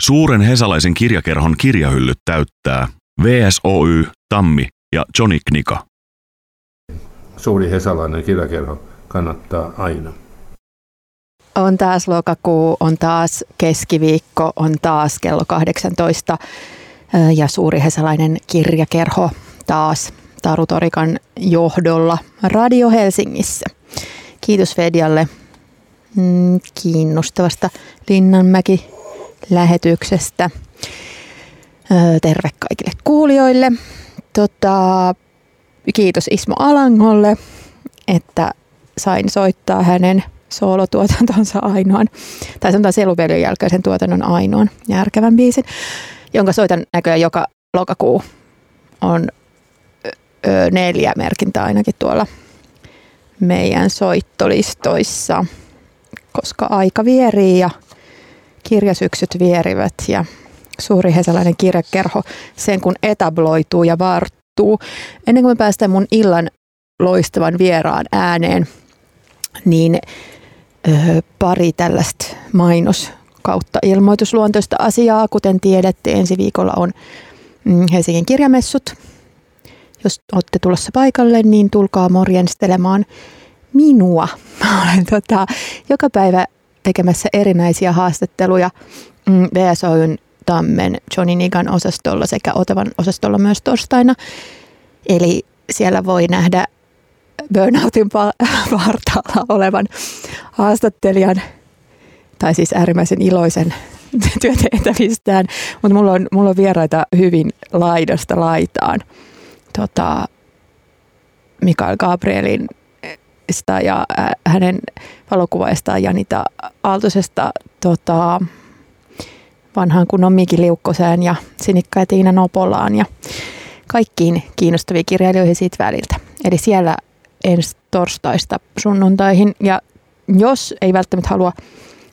Suuren hesalaisen kirjakerhon kirjahyllyt täyttää VSOY, Tammi ja Johnny Knika. Suuri hesalainen kirjakerho kannattaa aina. On taas lokakuu, on taas keskiviikko, on taas kello 18 ja suuri hesalainen kirjakerho taas Taru Torikan johdolla Radio Helsingissä. Kiitos Fedialle mm, kiinnostavasta Linnanmäki lähetyksestä. Terve kaikille kuulijoille. Tota, kiitos Ismo Alangolle, että sain soittaa hänen soolotuotantonsa ainoan, tai sanotaan Seluvelion jälkeisen tuotannon ainoan järkevän biisin, jonka soitan näköjään joka lokakuu. On neljä merkintää ainakin tuolla meidän soittolistoissa, koska aika vierii ja kirjasyksyt vierivät ja suuri hesalainen kirjakerho sen kun etabloituu ja varttuu. Ennen kuin me päästään mun illan loistavan vieraan ääneen, niin ö, pari tällaista mainos kautta ilmoitusluontoista asiaa. Kuten tiedätte, ensi viikolla on mm, Helsingin kirjamessut. Jos olette tulossa paikalle, niin tulkaa morjenstelemaan minua. Mä olen tota, joka päivä tekemässä erinäisiä haastatteluja mm, VSOyn Tammen Johnny Nigan osastolla sekä Otavan osastolla myös torstaina. Eli siellä voi nähdä burnoutin vartaalla olevan haastattelijan, tai siis äärimmäisen iloisen työtehtävistään, mutta mulla on, mulla on vieraita hyvin laidasta laitaan. Tota, Mikael Gabrielin ja hänen valokuvaistaan Janita Aaltosesta tota, vanhaan kunnon Miki Liukkoseen ja Sinikka ja Tiina Nopolaan ja kaikkiin kiinnostaviin kirjailijoihin siitä väliltä. Eli siellä ensi torstaista sunnuntaihin ja jos ei välttämättä halua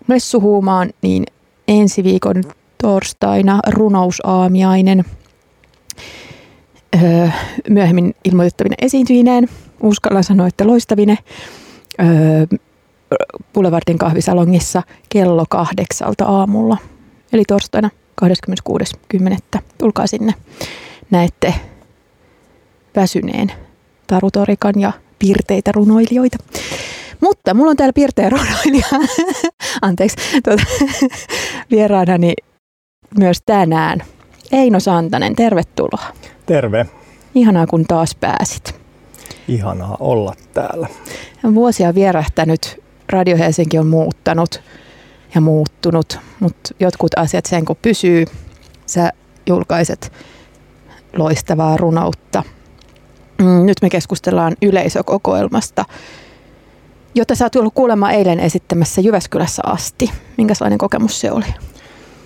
messuhuumaan, niin ensi viikon torstaina runousaamiainen öö, myöhemmin ilmoitettavina esiintyjineen. Uskallan sanoa, että loistavine. Öö, Boulevardin kahvisalongissa kello kahdeksalta aamulla. Eli torstaina 26.10. Tulkaa sinne. Näette väsyneen tarutorikan ja pirteitä runoilijoita. Mutta mulla on täällä pirteä runoilija, anteeksi, tuota, vieraanani myös tänään. Eino Santanen, tervetuloa. Terve. Ihanaa, kun taas pääsit. Ihanaa olla täällä. Vuosia vierähtänyt. Radio Helsinki on muuttanut ja muuttunut, mutta jotkut asiat sen kun pysyy, sä julkaiset loistavaa runoutta. Mm, nyt me keskustellaan yleisökokoelmasta, jota sä oot ollut kuulemaan eilen esittämässä Jyväskylässä asti. Minkälainen kokemus se oli?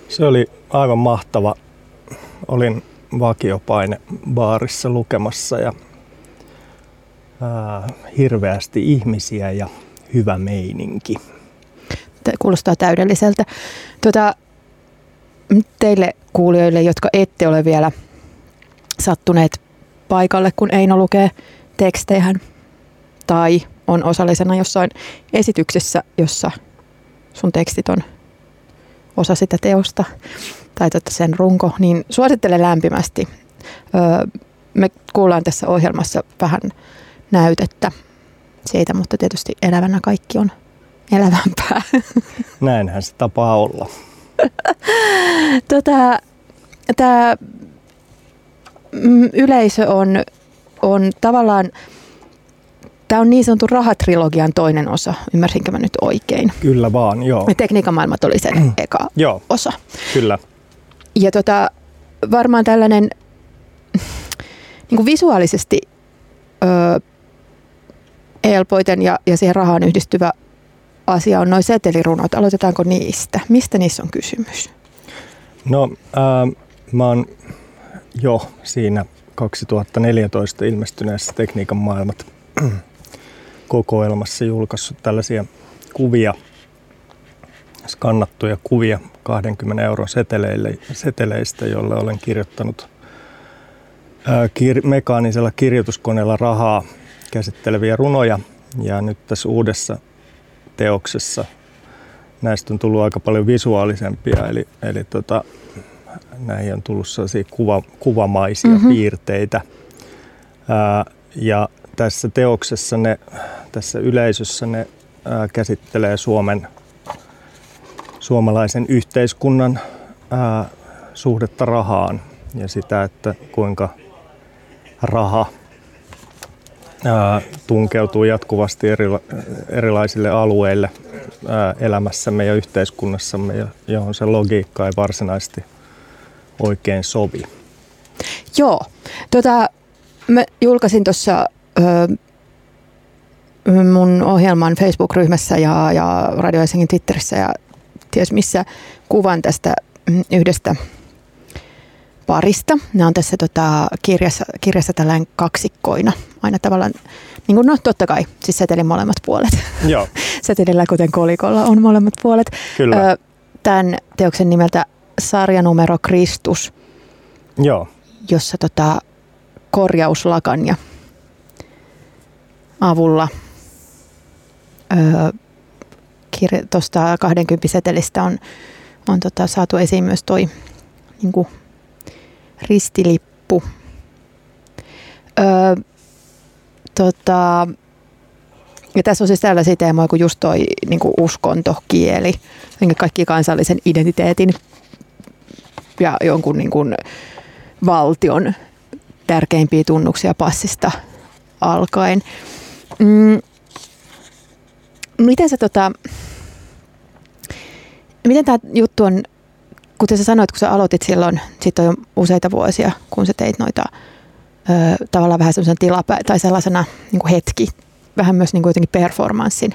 Se oli aivan mahtava. Olin vakiopaine baarissa lukemassa ja ää, hirveästi ihmisiä ja hyvä meininki. Kuulostaa täydelliseltä. Tuota, teille kuulijoille, jotka ette ole vielä sattuneet paikalle, kun Eino lukee tekstejä tai on osallisena jossain esityksessä, jossa sun tekstit on osa sitä teosta tai sen runko, niin suosittelen lämpimästi. Me kuullaan tässä ohjelmassa vähän näytettä siitä, mutta tietysti elävänä kaikki on elävämpää. Näinhän se tapaa olla. tota, Tämä mm, yleisö on, on tavallaan, tämä on niin sanottu rahatrilogian toinen osa, ymmärsinkö mä nyt oikein? Kyllä vaan, joo. Ja tekniikan maailmat oli sen mm. eka joo, osa. Kyllä. Ja tota, varmaan tällainen niin kuin visuaalisesti öö, helpoiten ja, ja siihen rahaan yhdistyvä asia on noin setelirunot. Aloitetaanko niistä? Mistä niissä on kysymys? No, äh, mä oon jo siinä 2014 ilmestyneessä tekniikan maailmat kokoelmassa julkaissut tällaisia kuvia, skannattuja kuvia 20 euron seteleille, seteleistä, joille olen kirjoittanut ää, kir- mekaanisella kirjoituskoneella rahaa käsitteleviä runoja. Ja nyt tässä uudessa teoksessa, näistä on tullut aika paljon visuaalisempia, eli, eli tota, näihin on tullut sellaisia kuva, kuvamaisia mm-hmm. piirteitä. Ää, ja tässä teoksessa ne, tässä yleisössä ne ää, käsittelee Suomen, suomalaisen yhteiskunnan ää, suhdetta rahaan ja sitä, että kuinka raha tunkeutuu jatkuvasti erila, erilaisille alueille elämässämme ja yhteiskunnassamme, johon se logiikka ei varsinaisesti oikein sovi. Joo. Tota, mä julkaisin tuossa mun ohjelman Facebook-ryhmässä ja, ja Radio Helsingin Twitterissä ja ties missä kuvan tästä yhdestä parista. Nämä on tässä tota, kirjassa, kirjassa tällainen kaksikkoina. Aina tavallaan, niin kuin, no totta kai, siis setelin molemmat puolet. Joo. Setelillä kuten kolikolla on molemmat puolet. Kyllä. Ö, tämän teoksen nimeltä sarjanumero Kristus. Joo. Jossa tota, korjauslakan ja avulla tuosta 20 setelistä on, on tota, saatu esiin myös toi niin kuin ristilippu. Öö, tota, ja tässä on siis tällaisia teemoja kuin just toi niin kuin uskonto, kieli, kaikki kansallisen identiteetin ja jonkun niin kuin valtion tärkeimpiä tunnuksia passista alkaen. Mm, miten se tota, miten tämä juttu on kuten sä sanoit, kun sä aloitit silloin, sitten on jo useita vuosia, kun sä teit noita ö, tavallaan vähän sellaisen tilapä- tai sellaisena niin kuin hetki, vähän myös niin kuin jotenkin performanssin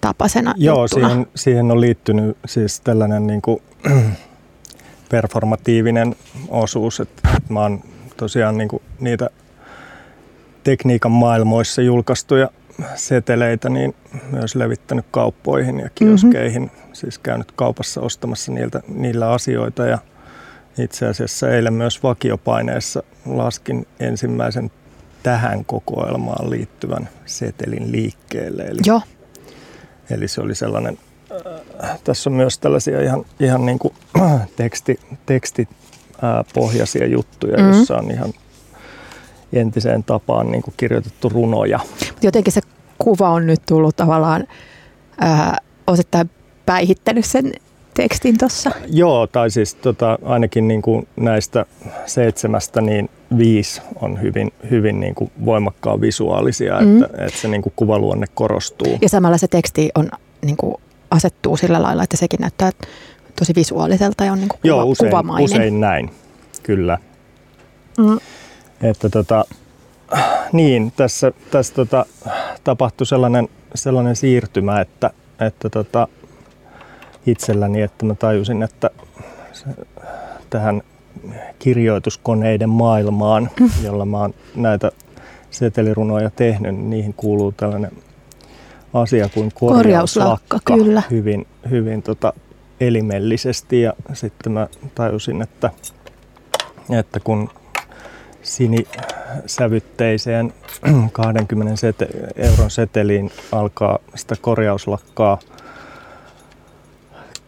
tapasena Joo, siihen, siihen on liittynyt siis tällainen niin kuin, performatiivinen osuus, että, että mä oon tosiaan niin kuin niitä tekniikan maailmoissa julkaistuja seteleitä niin myös levittänyt kauppoihin ja kioskeihin, mm-hmm. siis käynyt kaupassa ostamassa niiltä, niillä asioita ja itse asiassa eilen myös vakiopaineessa laskin ensimmäisen tähän kokoelmaan liittyvän setelin liikkeelle. Eli, Joo. eli se oli sellainen, äh, tässä on myös tällaisia ihan, ihan niin kuin teksti, tekstipohjaisia äh, juttuja, mm-hmm. joissa on ihan entiseen tapaan niin kuin kirjoitettu runoja. Jotenkin se kuva on nyt tullut tavallaan ää, osittain päihittänyt sen tekstin tuossa. Joo, tai siis tota, ainakin niin kuin näistä seitsemästä niin viisi on hyvin, hyvin niin kuin voimakkaan visuaalisia, mm. että, että se niin kuin kuvaluonne korostuu. Ja samalla se teksti on, niin kuin asettuu sillä lailla, että sekin näyttää tosi visuaaliselta ja on niin kuin kuva, Joo, usein, kuvamainen. usein näin, kyllä. Mm. Että tota, niin, tässä, tässä tota, tapahtui sellainen, sellainen siirtymä, että, että tota, itselläni, että mä tajusin, että se, tähän kirjoituskoneiden maailmaan, jolla mä oon näitä setelirunoja tehnyt, niin niihin kuuluu tällainen asia kuin korjauslakka, korjauslakka kyllä. hyvin, hyvin tota elimellisesti. Ja sitten mä tajusin, että, että kun sinisävytteiseen 20 sete- euron seteliin alkaa sitä korjauslakkaa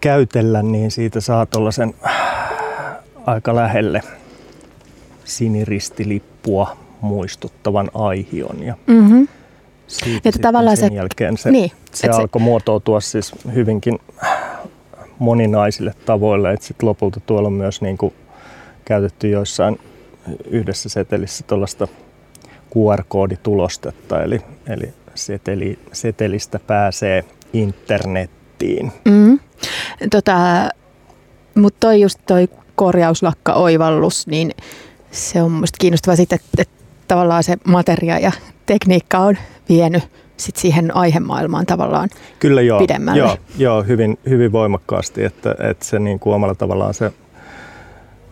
käytellä, niin siitä saa tuollaisen aika lähelle siniristilipppua muistuttavan aihion. Ja mm-hmm. siitä että tavallaan sen se, jälkeen se, niin, se alkoi se... muotoutua siis hyvinkin moninaisille tavoille. Että sit lopulta tuolla on myös niin kuin käytetty joissain yhdessä setelissä tuollaista QR-kooditulostetta, eli, eli seteli, setelistä pääsee internettiin. Mm. Tota, Mutta toi just toi korjauslakka-oivallus, niin se on mielestäni kiinnostavaa sitten, että, että tavallaan se materia ja tekniikka on vienyt sit siihen aihemaailmaan tavallaan Kyllä joo, pidemmälle. Joo, joo hyvin, hyvin voimakkaasti, että, että se niin kuin omalla tavallaan se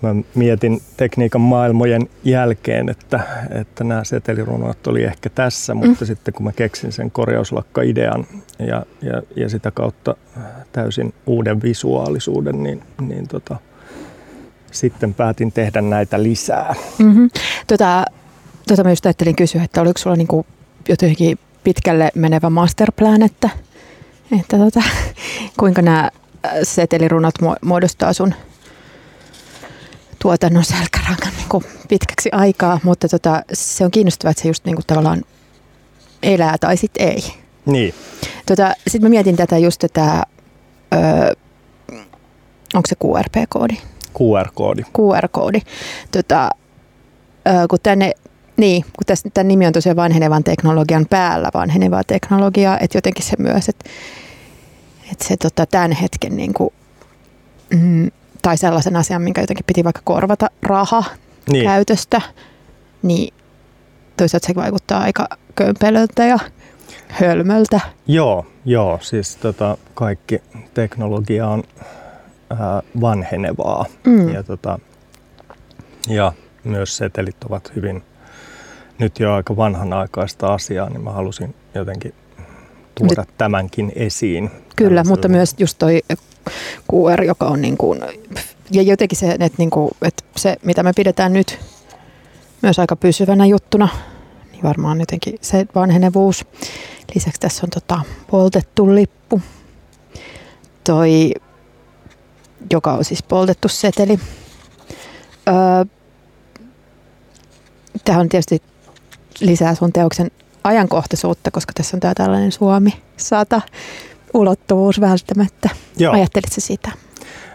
mä mietin tekniikan maailmojen jälkeen, että, että nämä setelirunot oli ehkä tässä, mutta mm. sitten kun mä keksin sen korjauslakka-idean ja, ja, ja sitä kautta täysin uuden visuaalisuuden, niin, niin tota, sitten päätin tehdä näitä lisää. Mm-hmm. Tota, tota mä just ajattelin kysyä, että oliko sulla niinku jotenkin pitkälle menevä masterplan, että että tota, kuinka nämä setelirunot muodostaa sun tuotannon selkärangan niin kuin pitkäksi aikaa, mutta tota, se on kiinnostavaa, että se just niin kuin tavallaan elää tai sitten ei. Niin. Tota, sitten mä mietin tätä just tätä, öö, onko se QRP-koodi? QR-koodi. QR-koodi. Tota, öö, kun tänne niin, kun tässä, tämän nimi on tosiaan vanhenevan teknologian päällä vanhenevaa teknologiaa, että jotenkin se myös, että, että se tota, tämän hetken niin kuin, mm, tai sellaisen asian, minkä jotenkin piti vaikka korvata raha niin. käytöstä, niin toisaalta se vaikuttaa aika kömpelöltä ja hölmöltä. Joo, joo siis tota, kaikki teknologia on äh, vanhenevaa mm. ja, tota, ja myös setelit ovat hyvin nyt jo aika vanhanaikaista asiaa, niin mä halusin jotenkin tuoda nyt, tämänkin esiin. Kyllä, mutta myös just toi QR, joka on niin kuin, ja jotenkin se, että, niin kuin, että se, mitä me pidetään nyt myös aika pysyvänä juttuna, niin varmaan jotenkin se vanhenevuus. Lisäksi tässä on tota, poltettu lippu, toi, joka on siis poltettu seteli. Öö, Tämä on tietysti lisää sun teoksen ajankohtaisuutta, koska tässä on tämä tällainen Suomi 100 ulottuvuus välttämättä. Joo. Ajattelitko sitä?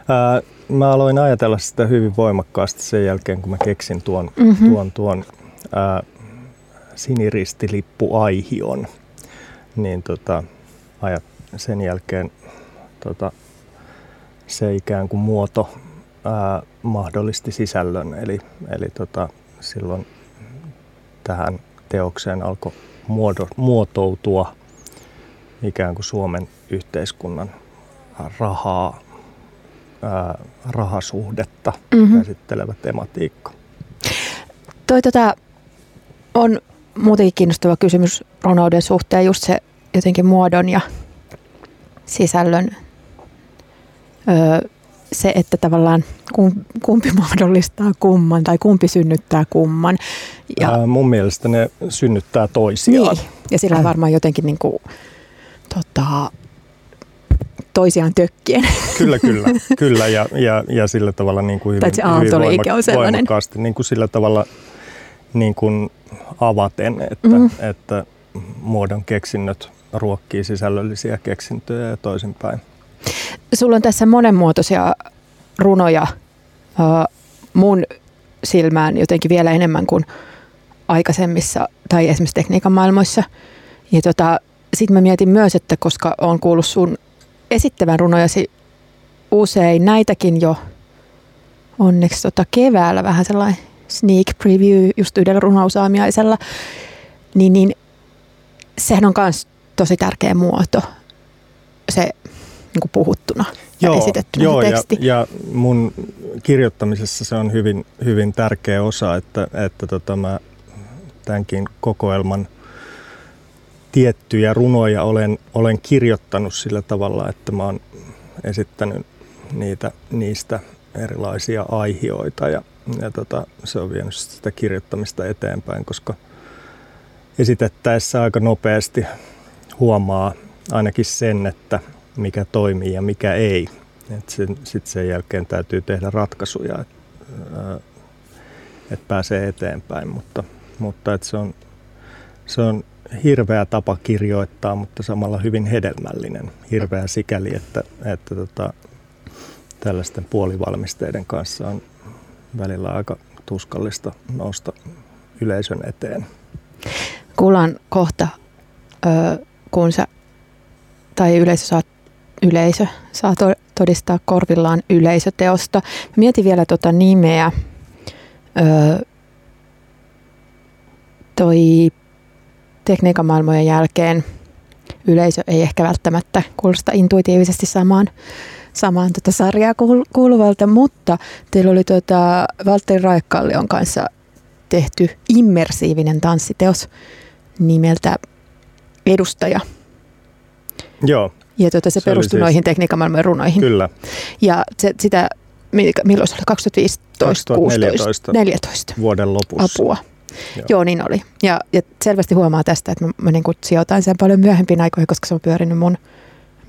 Ää, mä aloin ajatella sitä hyvin voimakkaasti sen jälkeen, kun mä keksin tuon, mm-hmm. tuon, tuon ää, siniristilippuaihion. Niin tota, ajat, sen jälkeen tota, se ikään kuin muoto ää, mahdollisti sisällön. Eli, eli tota, silloin tähän teokseen alkoi muotoutua ikään kuin Suomen yhteiskunnan rahaa, ää, rahasuhdetta mm-hmm. käsittelevä tematiikka. Toi tota, on muutenkin kiinnostava kysymys runouden suhteen, just se jotenkin muodon ja sisällön öö, se, että tavallaan kumpi mahdollistaa kumman tai kumpi synnyttää kumman. Ja, Ää, mun mielestä ne synnyttää toisiaan. Niin, ja sillä varmaan jotenkin niin kuin, tota, toisiaan tökkien. Kyllä, kyllä, kyllä ja, ja, ja sillä tavalla niin kuin hyvin, se hyvin voimak- on sellainen. voimakkaasti niin kuin sillä tavalla niin kuin avaten, että, mm. että muodon keksinnöt ruokkii sisällöllisiä keksintöjä ja toisinpäin. Sulla on tässä monenmuotoisia runoja mun silmään jotenkin vielä enemmän kuin aikaisemmissa tai esimerkiksi tekniikan maailmoissa. Ja tota, sitten mä mietin myös, että koska on kuullut sun esittävän runojasi usein näitäkin jo onneksi tota keväällä vähän sellainen sneak preview just yhdellä runousaamiaisella, niin, niin sehän on myös tosi tärkeä muoto, se niin kuin puhuttuna ja joo, esitettynä joo, teksti. Ja, ja mun kirjoittamisessa se on hyvin, hyvin tärkeä osa, että, että tota mä tämänkin kokoelman tiettyjä runoja olen, olen kirjoittanut sillä tavalla, että mä oon esittänyt niitä, niistä erilaisia aihioita ja, ja tota, se on vienyt sitä kirjoittamista eteenpäin, koska esitettäessä aika nopeasti huomaa ainakin sen, että mikä toimii ja mikä ei. Sitten sen jälkeen täytyy tehdä ratkaisuja, että et pääsee eteenpäin, mutta, mutta et se, on, se on hirveä tapa kirjoittaa, mutta samalla hyvin hedelmällinen. Hirveä sikäli, että, että tota, tällaisten puolivalmisteiden kanssa on välillä aika tuskallista nousta yleisön eteen. Kuullaan kohta, kun sä tai yleisö saa, yleisö saa todistaa korvillaan yleisöteosta. Mietin vielä tuota nimeä. Toi tekniikan maailmojen jälkeen yleisö ei ehkä välttämättä kuulosta intuitiivisesti samaan, samaan tota sarjaa kuuluvalta, mutta teillä oli tota Valtteri Raikkallion kanssa tehty immersiivinen tanssiteos nimeltä Edustaja – Joo. Ja tuota, se, se perustui siis... noihin tekniikan runoihin. Kyllä. Ja se, sitä, milloin se oli? 2015, 2014 14. vuoden lopussa. Apua. Joo. Joo, niin oli. Ja, ja selvästi huomaa tästä, että mä, mä niin sijoitan sen paljon myöhempiin aikoihin, koska se on pyörinyt mun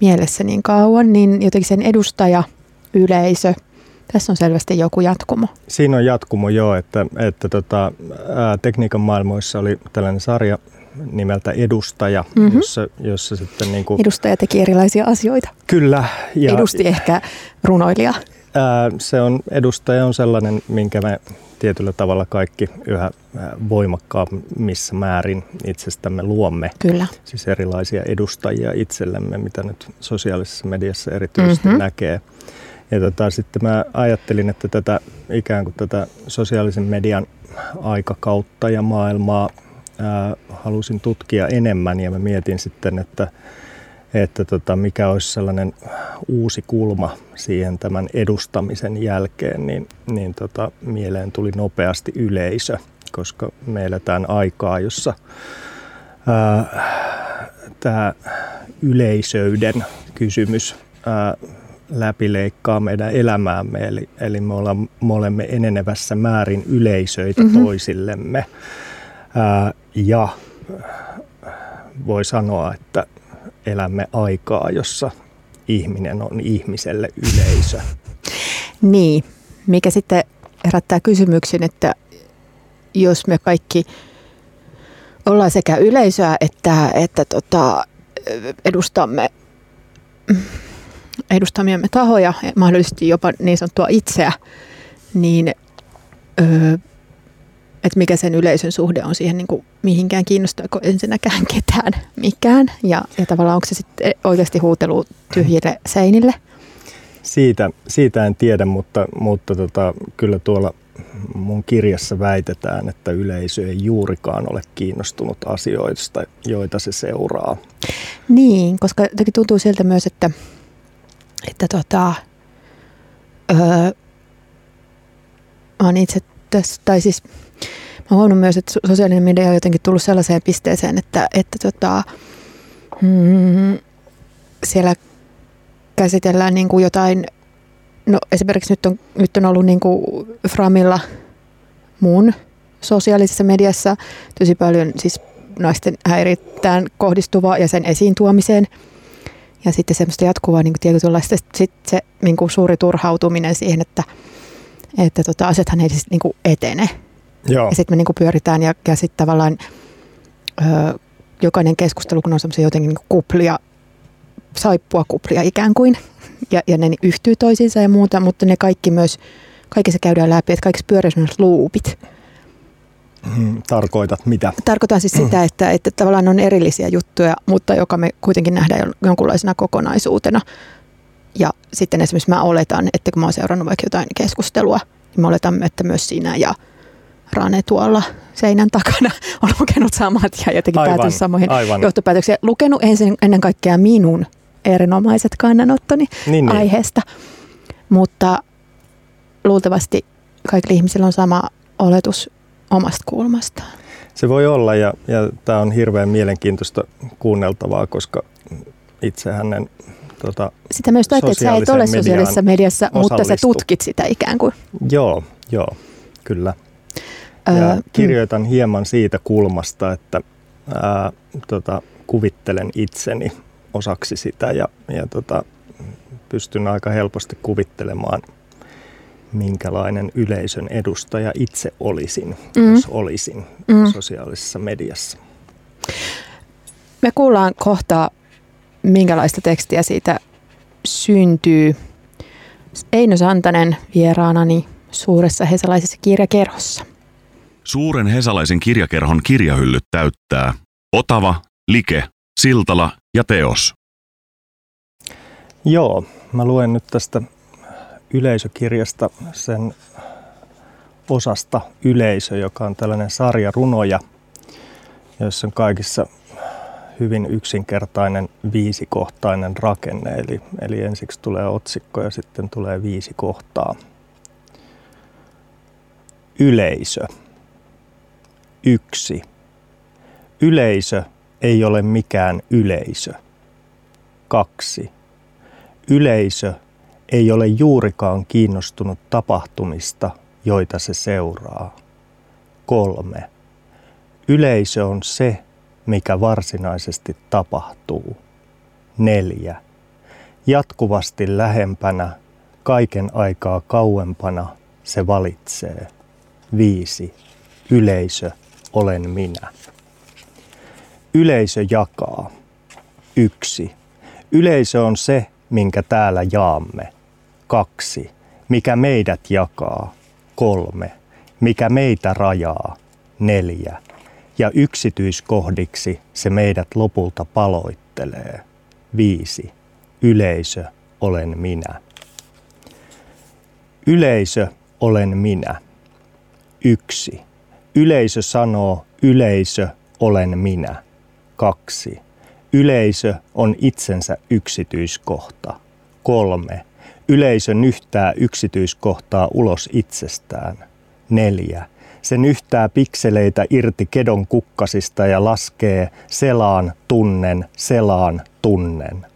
mielessä niin kauan, niin jotenkin sen edustaja, yleisö, tässä on selvästi joku jatkumo. Siinä on jatkumo joo, että, että tota, ää, tekniikan maailmoissa oli tällainen sarja nimeltä Edustaja, mm-hmm. jossa, jossa sitten niin kuin, Edustaja teki erilaisia asioita. Kyllä. Ja, Edusti ehkä runoilija. Ää, se on, edustaja on sellainen, minkä me tietyllä tavalla kaikki yhä voimakkaammissa määrin itsestämme luomme. Kyllä. Siis erilaisia edustajia itsellemme, mitä nyt sosiaalisessa mediassa erityisesti mm-hmm. näkee. Ja tota, sitten mä ajattelin, että tätä ikään kuin tätä sosiaalisen median aikakautta ja maailmaa ää, halusin tutkia enemmän ja mä mietin sitten, että, että tota, mikä olisi sellainen uusi kulma siihen tämän edustamisen jälkeen, niin, niin tota, mieleen tuli nopeasti yleisö, koska me eletään aikaa, jossa tämä yleisöyden kysymys ää, läpileikkaa meidän elämäämme, eli, eli me, ollaan, me olemme enenevässä määrin yleisöitä mm-hmm. toisillemme. Ää, ja voi sanoa, että elämme aikaa, jossa ihminen on ihmiselle yleisö. Niin, mikä sitten herättää kysymyksen, että jos me kaikki ollaan sekä yleisöä että, että tota, edustamme edustamiamme tahoja, mahdollisesti jopa niin sanottua itseä, niin öö, että mikä sen yleisön suhde on siihen niin kuin mihinkään kiinnostaako ensinnäkään ketään mikään ja, ja tavallaan onko se sitten oikeasti huutelu tyhjille seinille? Siitä, siitä en tiedä, mutta, mutta tota, kyllä tuolla mun kirjassa väitetään, että yleisö ei juurikaan ole kiinnostunut asioista, joita se seuraa. Niin, koska jotenkin tuntuu siltä myös, että, että tota, öö, on itse tässä, tai siis mä huomannut myös, että sosiaalinen media on jotenkin tullut sellaiseen pisteeseen, että, että tota, mm, siellä käsitellään niin kuin jotain, no esimerkiksi nyt on, nyt on ollut niin kuin Framilla mun sosiaalisessa mediassa tosi paljon siis naisten häiritään kohdistuvaa ja sen esiin tuomiseen. Ja sitten semmoista jatkuvaa niin kuin tietynlaista sit se niin kuin suuri turhautuminen siihen, että, että tota, asiathan ei siis niin kuin etene. Joo. Ja sitten me niin kuin pyöritään ja, ja sitten tavallaan ö, jokainen keskustelu, kun on semmoisia jotenkin niin kuplia, saippua kuplia ikään kuin, ja, ja ne yhtyy toisiinsa ja muuta, mutta ne kaikki myös, kaikissa käydään läpi, että kaikissa pyörii myös luupit. Hmm, tarkoitat mitä? Tarkoitan siis sitä, että, että tavallaan on erillisiä juttuja, mutta joka me kuitenkin nähdään jonkunlaisena kokonaisuutena. Ja sitten esimerkiksi mä oletan, että kun mä oon seurannut vaikka jotain keskustelua, niin mä oletan, että myös siinä ja Rane tuolla seinän takana on lukenut samat ja jotenkin aivan, päätynyt samoihin aivan. johtopäätöksiin. Lukenut ensin, ennen kaikkea minun erinomaiset kannanottoni niin, niin. aiheesta, mutta luultavasti kaikilla ihmisillä on sama oletus omasta kulmastaan. Se voi olla ja, ja tämä on hirveän mielenkiintoista kuunneltavaa, koska itse hänen tota, Sitä myös että sä et ole sosiaalisessa mediassa, mutta sä tutkit sitä ikään kuin. Joo, joo, kyllä. Ja mm. kirjoitan hieman siitä kulmasta, että ää, tota, kuvittelen itseni osaksi sitä ja, ja tota, pystyn aika helposti kuvittelemaan, minkälainen yleisön edustaja itse olisin, mm. jos olisin mm. sosiaalisessa mediassa. Me kuullaan kohta, minkälaista tekstiä siitä syntyy. Eino Santanen vieraanani suuressa hesalaisessa kirjakerhossa. Suuren hesalaisen kirjakerhon kirjahyllyt täyttää Otava, Like, Siltala ja Teos. Joo, mä luen nyt tästä yleisökirjasta sen osasta Yleisö, joka on tällainen sarja runoja, jossa on kaikissa hyvin yksinkertainen viisikohtainen rakenne. Eli, eli ensiksi tulee otsikko ja sitten tulee viisi kohtaa. Yleisö. Yksi. Yleisö ei ole mikään yleisö. Kaksi. Yleisö ei ole juurikaan kiinnostunut tapahtumista, joita se seuraa. Kolme. Yleisö on se, mikä varsinaisesti tapahtuu. Neljä. jatkuvasti lähempänä, kaiken aikaa kauempana se valitsee. Viisi. Yleisö olen minä. Yleisö jakaa. Yksi. Yleisö on se, minkä täällä jaamme. Kaksi. Mikä meidät jakaa. Kolme. Mikä meitä rajaa. Neljä. Ja yksityiskohdiksi se meidät lopulta paloittelee. Viisi. Yleisö olen minä. Yleisö olen minä. Yksi. Yleisö sanoo yleisö olen minä. Kaksi. Yleisö on itsensä yksityiskohta. Kolme. Yleisö nyhtää yksityiskohtaa ulos itsestään. Neljä. Se nyhtää pikseleitä irti kedon kukkasista ja laskee selaan tunnen, selaan tunnen.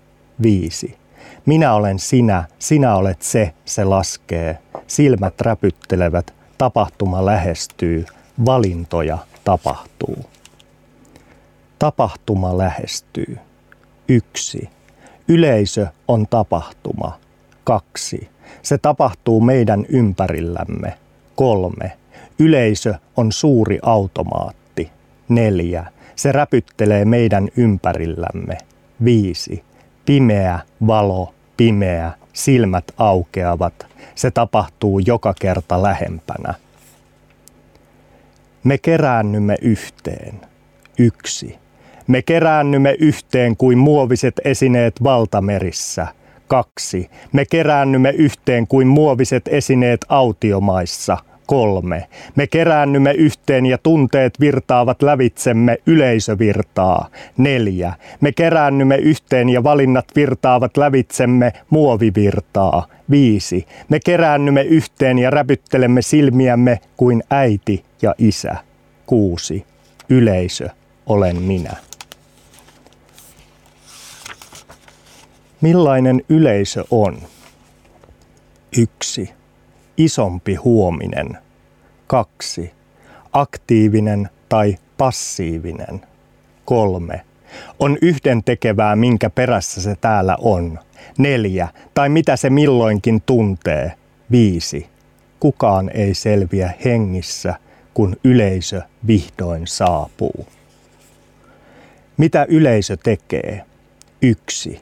Viisi. Minä olen sinä, sinä olet se, se laskee. Silmät räpyttelevät, tapahtuma lähestyy, valintoja tapahtuu. Tapahtuma lähestyy. Yksi. Yleisö on tapahtuma. Kaksi. Se tapahtuu meidän ympärillämme. Kolme. Yleisö on suuri automaatti. Neljä. Se räpyttelee meidän ympärillämme. Viisi. Pimeä, valo, pimeä, silmät aukeavat. Se tapahtuu joka kerta lähempänä. Me keräännymme yhteen. Yksi. Me keräännymme yhteen kuin muoviset esineet valtamerissä. Kaksi. Me keräännymme yhteen kuin muoviset esineet autiomaissa. Kolme. Me keräännymme yhteen ja tunteet virtaavat lävitsemme yleisövirtaa. Neljä. Me keräännymme yhteen ja valinnat virtaavat lävitsemme muovivirtaa. Viisi. Me keräännymme yhteen ja räpyttelemme silmiämme kuin äiti ja isä. Kuusi. Yleisö olen minä. Millainen yleisö on? Yksi. Isompi huominen. Kaksi. Aktiivinen tai passiivinen. Kolme. On yhden tekevää, minkä perässä se täällä on. Neljä. Tai mitä se milloinkin tuntee. Viisi. Kukaan ei selviä hengissä, kun yleisö vihdoin saapuu. Mitä yleisö tekee? Yksi.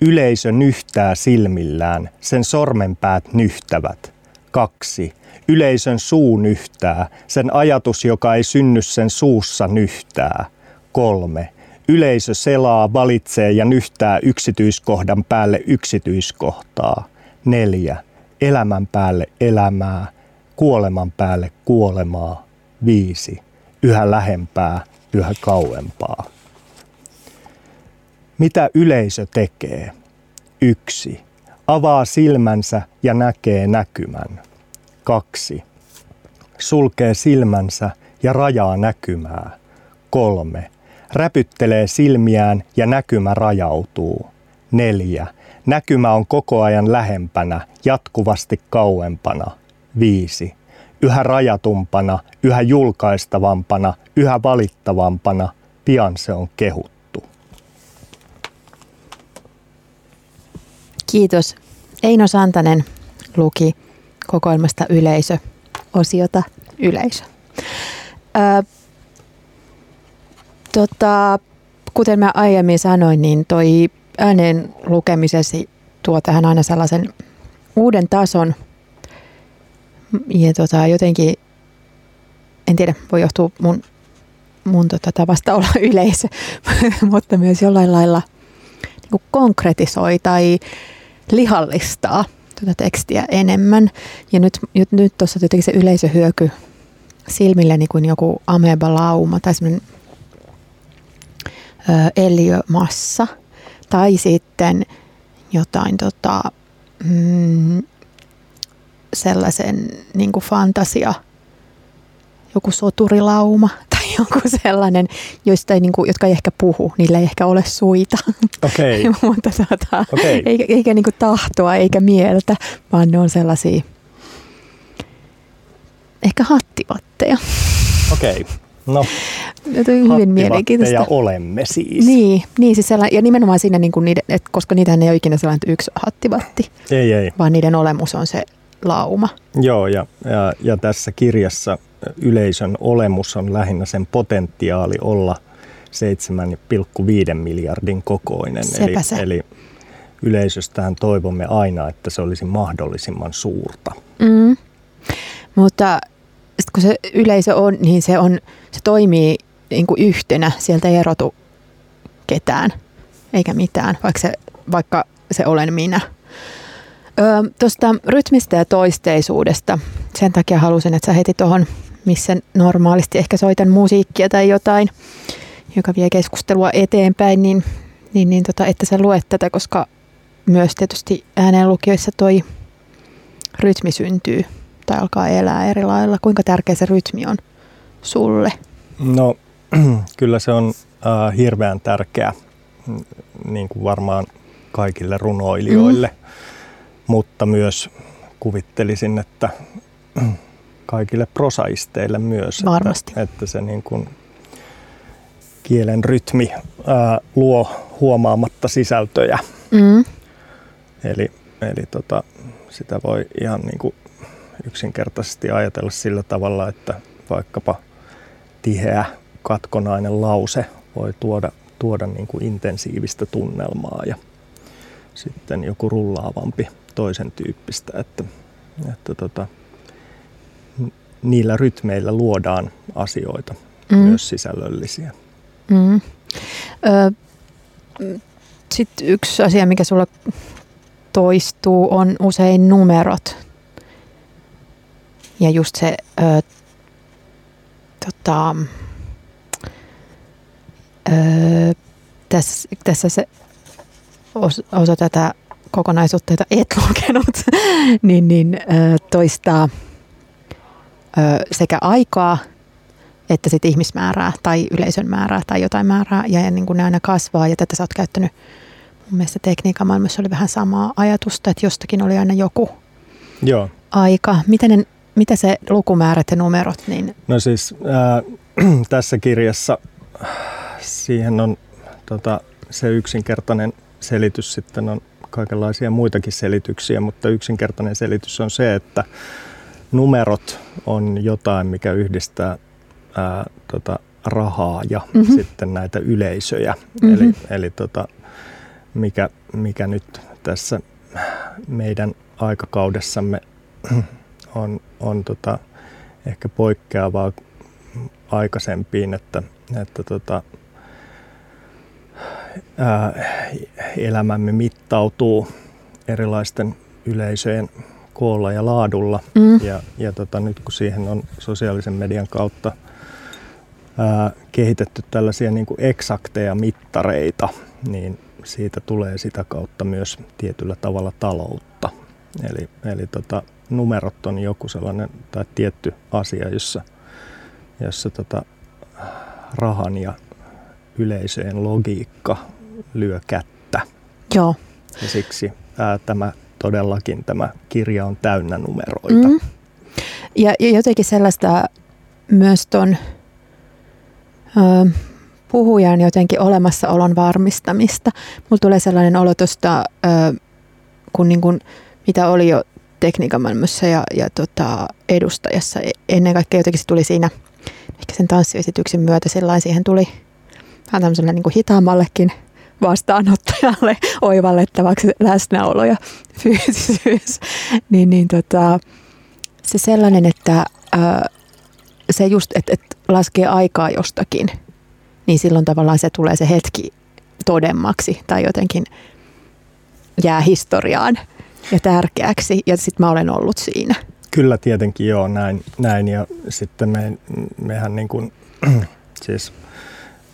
Yleisö nyhtää silmillään, sen sormenpäät nyhtävät. Kaksi. Yleisön suu nyhtää, sen ajatus, joka ei synny sen suussa nyhtää. Kolme. Yleisö selaa, valitsee ja nyhtää yksityiskohdan päälle yksityiskohtaa. Neljä. Elämän päälle elämää, kuoleman päälle kuolemaa. Viisi. Yhä lähempää, yhä kauempaa. Mitä yleisö tekee? Yksi. Avaa silmänsä ja näkee näkymän. Kaksi. Sulkee silmänsä ja rajaa näkymää. Kolme. Räpyttelee silmiään ja näkymä rajautuu. Neljä. Näkymä on koko ajan lähempänä, jatkuvasti kauempana. Viisi. Yhä rajatumpana, yhä julkaistavampana, yhä valittavampana, pian se on kehut. Kiitos. Eino Santanen luki kokoelmasta Yleisö, osiota Yleisö. Ää, tota, kuten mä aiemmin sanoin, niin toi äänen lukemisesi tuo tähän aina sellaisen uuden tason. Ja tota, jotenkin, en tiedä, voi johtua mun, mun tota, tavasta olla yleisö, mutta myös jollain lailla niin konkretisoi tai lihallistaa tuota tekstiä enemmän. Ja nyt, nyt, nyt tuossa jotenkin se yleisöhyöky silmilleni kuin joku amebalauma tai semmoinen eliömassa. Tai sitten jotain tota, mm, sellaisen niin kuin fantasia, joku soturilauma joku sellainen, joista ei, niin kuin, jotka ei ehkä puhu, niillä ei ehkä ole suita. Okay. Mutta tota, okay. eikä, eikä niin kuin tahtoa eikä mieltä, vaan ne on sellaisia ehkä hattivatteja. Okei, okay. no. hyvin mielenkiintoista. olemme siis. Niin, niin siis ja nimenomaan siinä, niin kuin niiden, että koska niitä ei ole ikinä sellainen yksi hattivatti. Ei, ei. Vaan niiden olemus on se lauma. Joo, ja, ja, ja tässä kirjassa yleisön olemus on lähinnä sen potentiaali olla 7,5 miljardin kokoinen. Sepä eli, se. eli yleisöstään toivomme aina, että se olisi mahdollisimman suurta. Mm. Mutta kun se yleisö on, niin se, on, se toimii niin kuin yhtenä. Sieltä ei erotu ketään eikä mitään, vaikka se, vaikka se olen minä. Tuosta rytmistä ja toisteisuudesta. Sen takia halusin, että sä heti tuohon, missä normaalisti ehkä soitan musiikkia tai jotain, joka vie keskustelua eteenpäin, niin, niin, niin tota, että sä luet tätä, koska myös tietysti äänenlukijoissa toi rytmi syntyy tai alkaa elää eri lailla. Kuinka tärkeä se rytmi on sulle? No kyllä se on äh, hirveän tärkeä, niin kuin varmaan kaikille runoilijoille, mm. Mutta myös kuvittelisin, että kaikille prosaisteille myös. Varmasti. Että, että se niin kuin kielen rytmi ää, luo huomaamatta sisältöjä. Mm. Eli, eli tota, sitä voi ihan niin kuin yksinkertaisesti ajatella sillä tavalla, että vaikkapa tiheä katkonainen lause voi tuoda, tuoda niin kuin intensiivistä tunnelmaa ja sitten joku rullaavampi toisen tyyppistä, että, että tota, niillä rytmeillä luodaan asioita, mm. myös sisällöllisiä. Mm. Sitten yksi asia, mikä sulla toistuu, on usein numerot. Ja just se, ö, tota, ö, tässä, tässä se osa tätä kokonaisuutta, jota et lukenut, niin, niin toistaa sekä aikaa että sit ihmismäärää tai yleisön määrää tai jotain määrää ja, niin kuin ne aina kasvaa ja tätä sä oot käyttänyt mun mielestä tekniikan maailmassa oli vähän samaa ajatusta, että jostakin oli aina joku Joo. aika. Miten ne, mitä se lukumäärät ja numerot? Niin... No siis äh, tässä kirjassa siihen on tota, se yksinkertainen selitys sitten on kaikenlaisia muitakin selityksiä, mutta yksinkertainen selitys on se, että numerot on jotain, mikä yhdistää ää, tota, rahaa ja mm-hmm. sitten näitä yleisöjä. Mm-hmm. Eli, eli tota, mikä, mikä nyt tässä meidän aikakaudessamme on, on tota, ehkä poikkeavaa aikaisempiin, että, että tota, elämämme mittautuu erilaisten yleisöjen koolla ja laadulla. Mm. Ja, ja tota, nyt kun siihen on sosiaalisen median kautta ää, kehitetty tällaisia niin kuin eksakteja mittareita, niin siitä tulee sitä kautta myös tietyllä tavalla taloutta. Eli, eli tota, numerot on joku sellainen tai tietty asia, jossa, jossa tota, rahan ja yleisöjen logiikka lyö kättä. Joo. Ja siksi ää, tämä todellakin tämä kirja on täynnä numeroita. Mm. Ja, ja jotenkin sellaista myös tuon puhujan jotenkin olemassaolon varmistamista. Mulla tulee sellainen olo tuosta, kun niin kuin, mitä oli jo tekniikan maailmassa ja, ja tota, edustajassa. E, ennen kaikkea jotenkin se tuli siinä, ehkä sen tanssiesityksen myötä sellainen, siihen tuli vähän tämmöiselle niin kuin hitaammallekin vastaanottajalle oivallettavaksi läsnäolo ja fyysisyys. niin, niin tota, se sellainen, että ää, se just, että, että laskee aikaa jostakin, niin silloin tavallaan se tulee se hetki todemmaksi tai jotenkin jää historiaan ja tärkeäksi ja sitten mä olen ollut siinä. Kyllä tietenkin joo, näin, näin. ja sitten me, mehän niin kuin, siis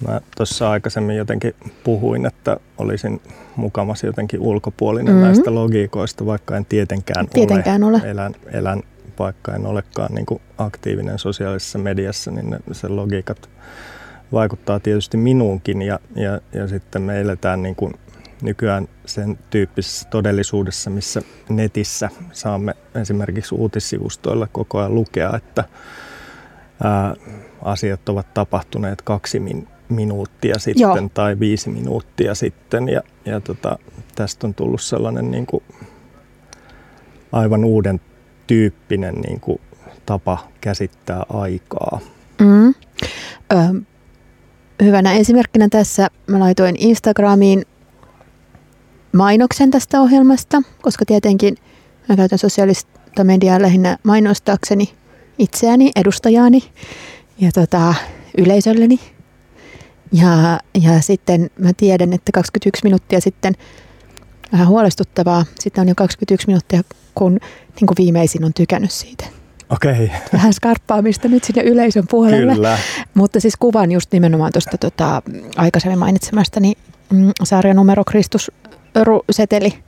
mä tuossa aikaisemmin jotenkin puhuin, että olisin mukamassa jotenkin ulkopuolinen mm-hmm. näistä logiikoista, vaikka en tietenkään, tietenkään ole. ole. Elän, elän vaikka en olekaan niin kuin aktiivinen sosiaalisessa mediassa, niin ne, se logiikat vaikuttaa tietysti minuunkin ja, ja, ja sitten me eletään niin kuin nykyään sen tyyppisessä todellisuudessa, missä netissä saamme esimerkiksi uutissivustoilla koko ajan lukea, että ää, asiat ovat tapahtuneet kaksi min, minuuttia sitten Joo. tai viisi minuuttia sitten ja, ja tota, tästä on tullut sellainen niin kuin aivan uuden tyyppinen niin kuin tapa käsittää aikaa. Mm. Ö, hyvänä esimerkkinä tässä mä laitoin Instagramiin mainoksen tästä ohjelmasta, koska tietenkin mä käytän sosiaalista mediaa lähinnä mainostaakseni itseäni, edustajaani ja tota, yleisölleni. Ja, ja sitten mä tiedän, että 21 minuuttia sitten, vähän huolestuttavaa, sitten on jo 21 minuuttia, kun niin kuin viimeisin on tykännyt siitä. Okei, Vähän skarppaamista nyt sinne yleisön puolelle. kyllä. Mutta siis kuvan just nimenomaan tuosta tota, aikaisemmin mainitsemastani mm, sarjanumero Kristus ru, seteli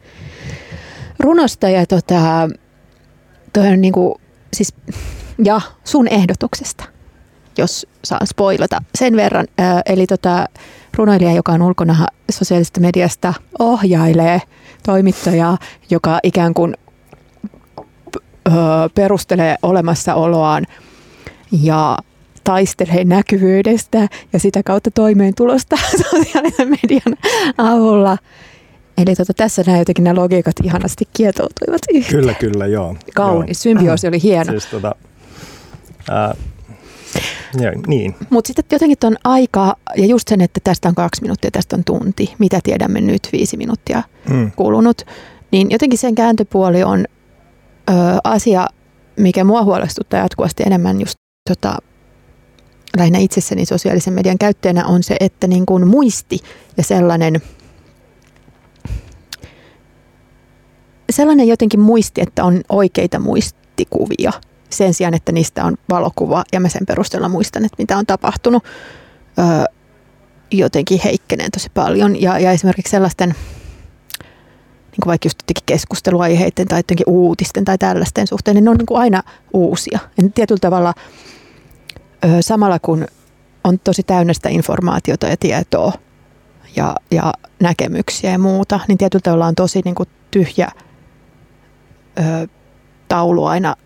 runosta ja tota, toi on niinku, siis, ja sun ehdotuksesta, jos saan spoilata sen verran. Eli tota, runoilija, joka on ulkona sosiaalisesta mediasta, ohjailee toimittajaa, joka ikään kuin perustelee olemassaoloaan ja taistelee näkyvyydestä ja sitä kautta toimeentulosta sosiaalisen median avulla. Eli tota, tässä nämä jotenkin nämä logiikat ihanasti kietoutuivat yhteen. Kyllä, kyllä, joo. Kaunis, symbioosi oli hieno. Siis tota, ää, joo, niin, Mutta sitten jotenkin tuon aikaa, ja just sen, että tästä on kaksi minuuttia, tästä on tunti, mitä tiedämme nyt, viisi minuuttia mm, kulunut, niin jotenkin sen kääntöpuoli on ö, asia, mikä mua huolestuttaa jatkuvasti enemmän just tota, lähinnä itsessäni sosiaalisen median käyttäjänä on se, että niin kuin muisti ja sellainen, sellainen jotenkin muisti, että on oikeita muistikuvia sen sijaan, että niistä on valokuva ja mä sen perusteella muistan, että mitä on tapahtunut. Öö, jotenkin heikkenee tosi paljon ja, ja esimerkiksi sellaisten niin kuin vaikka just keskusteluaiheiden tai jotenkin uutisten tai tällaisten suhteen, niin ne on niin kuin aina uusia. Ja tietyllä tavalla ö, samalla kun on tosi täynnä sitä informaatiota ja tietoa ja, ja näkemyksiä ja muuta, niin tietyllä tavalla on tosi niin kuin tyhjä ö, taulu aina,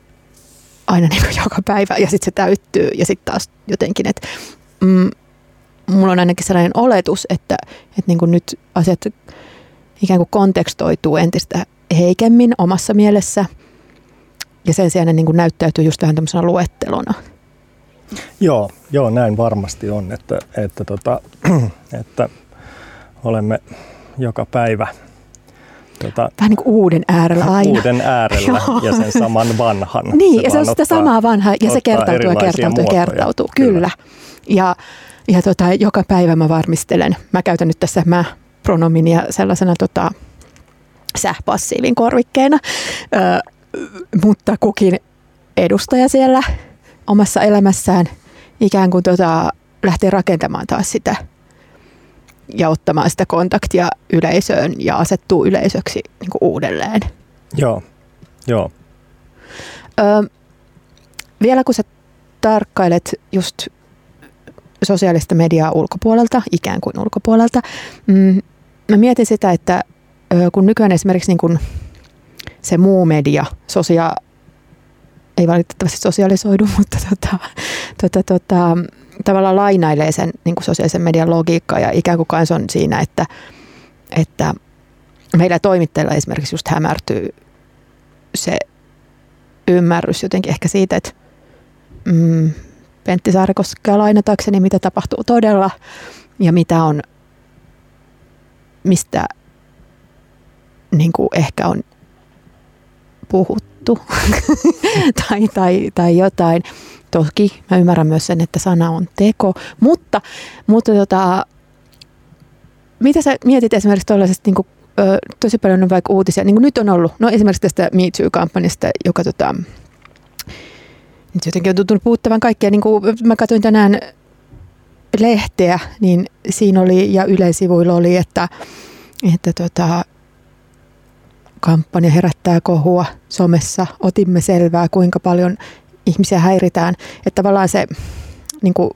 aina niin kuin joka päivä ja sitten se täyttyy ja sitten taas jotenkin, että mm, mulla on ainakin sellainen oletus, että, että niin kuin nyt asiat ikään kuin kontekstoituu entistä heikemmin omassa mielessä ja sen sijaan ne niin kuin näyttäytyy just vähän tämmöisenä luettelona. joo, joo, näin varmasti on, että, että, tota, että olemme joka päivä tota, Vähän niin kuin uuden äärellä aina. uuden äärellä Joo. ja sen saman vanhan. Niin, ja se on sitä samaa vanhaa, ja se kertautuu ja kertautuu ja kertautuu, kyllä. Ja, ja tota, joka päivä mä varmistelen, mä käytän nyt tässä mä pronominia sellaisena tota, sähpassiivin korvikkeena, ö, mutta kukin edustaja siellä omassa elämässään ikään kuin tota, lähtee rakentamaan taas sitä ja ottamaan sitä kontaktia yleisöön ja asettuu yleisöksi niin kuin uudelleen. Joo, joo. Ö, vielä kun sä tarkkailet just sosiaalista mediaa ulkopuolelta, ikään kuin ulkopuolelta, mm, mä mietin sitä, että kun nykyään esimerkiksi niin kun se muu media, sosia, ei valitettavasti sosialisoidu, mutta tota, tota, tota, tavallaan lainailee sen niin kuin sosiaalisen median logiikkaa ja ikään kuin kans on siinä, että, että meillä toimittajilla esimerkiksi just hämärtyy se ymmärrys jotenkin ehkä siitä, että mm, Pentti Saarikoskea lainatakseni, mitä tapahtuu todella ja mitä on, mistä niin kuin ehkä on puhuttu tai, tai, tai jotain. Toki mä ymmärrän myös sen, että sana on teko, mutta, mutta tota, mitä sä mietit esimerkiksi tuollaisesta niin kuin, ö, tosi paljon on vaikka uutisia, niin kuin nyt on ollut, no esimerkiksi tästä Me Too-kampanjasta, joka tota, nyt jotenkin on tuntunut puuttavan kaikkea. Niin kuin mä katsoin tänään lehteä, niin siinä oli ja yleisivuilla oli, että, että tota, kampanja herättää kohua somessa. Otimme selvää, kuinka paljon ihmisiä häiritään. Että tavallaan se, niin kuin,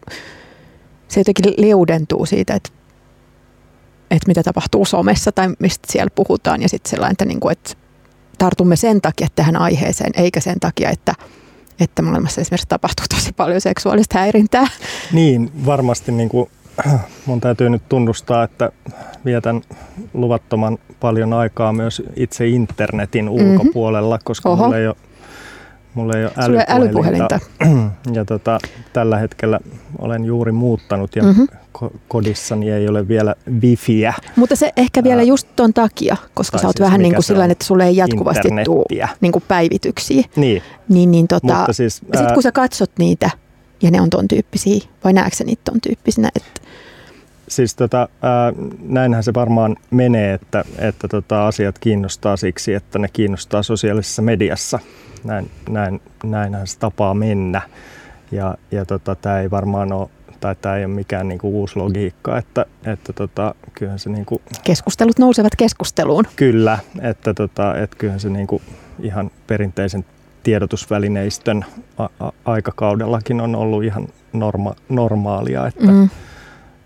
se jotenkin liudentuu siitä, että, että mitä tapahtuu somessa tai mistä siellä puhutaan. Ja sitten sellainen, että, niin kuin, että tartumme sen takia tähän aiheeseen, eikä sen takia, että, että maailmassa esimerkiksi tapahtuu tosi paljon seksuaalista häirintää. Niin, varmasti niin kuin, mun täytyy nyt tunnustaa, että vietän luvattoman paljon aikaa myös itse internetin mhm. ulkopuolella, koska Oho. mulla ei ole Mulla ei ole Sulla älypuhelinta. Ja tota, tällä hetkellä olen juuri muuttanut ja mm-hmm. kodissani ei ole vielä wifiä. Mutta se ehkä vielä just ton takia, koska sä oot siis vähän niin kuin sillä että sulle ei jatkuvasti tule niin kuin päivityksiä. Niin. Niin, niin tota, siis, ää... sit kun sä katsot niitä ja ne on ton tyyppisiä, vai näetkö sä niitä ton tyyppisinä? Että siis tota, ää, näinhän se varmaan menee, että, että tota, asiat kiinnostaa siksi, että ne kiinnostaa sosiaalisessa mediassa näin, näin, näinhän se tapaa mennä. Ja, ja tota, tämä ei varmaan ole tai tämä ei ole mikään niinku uusi logiikka, että, että tota, kyllähän se niinku, Keskustelut nousevat keskusteluun. Kyllä, että, tota, että kyllähän se niinku ihan perinteisen tiedotusvälineistön a- a- aikakaudellakin on ollut ihan norma- normaalia, että mm.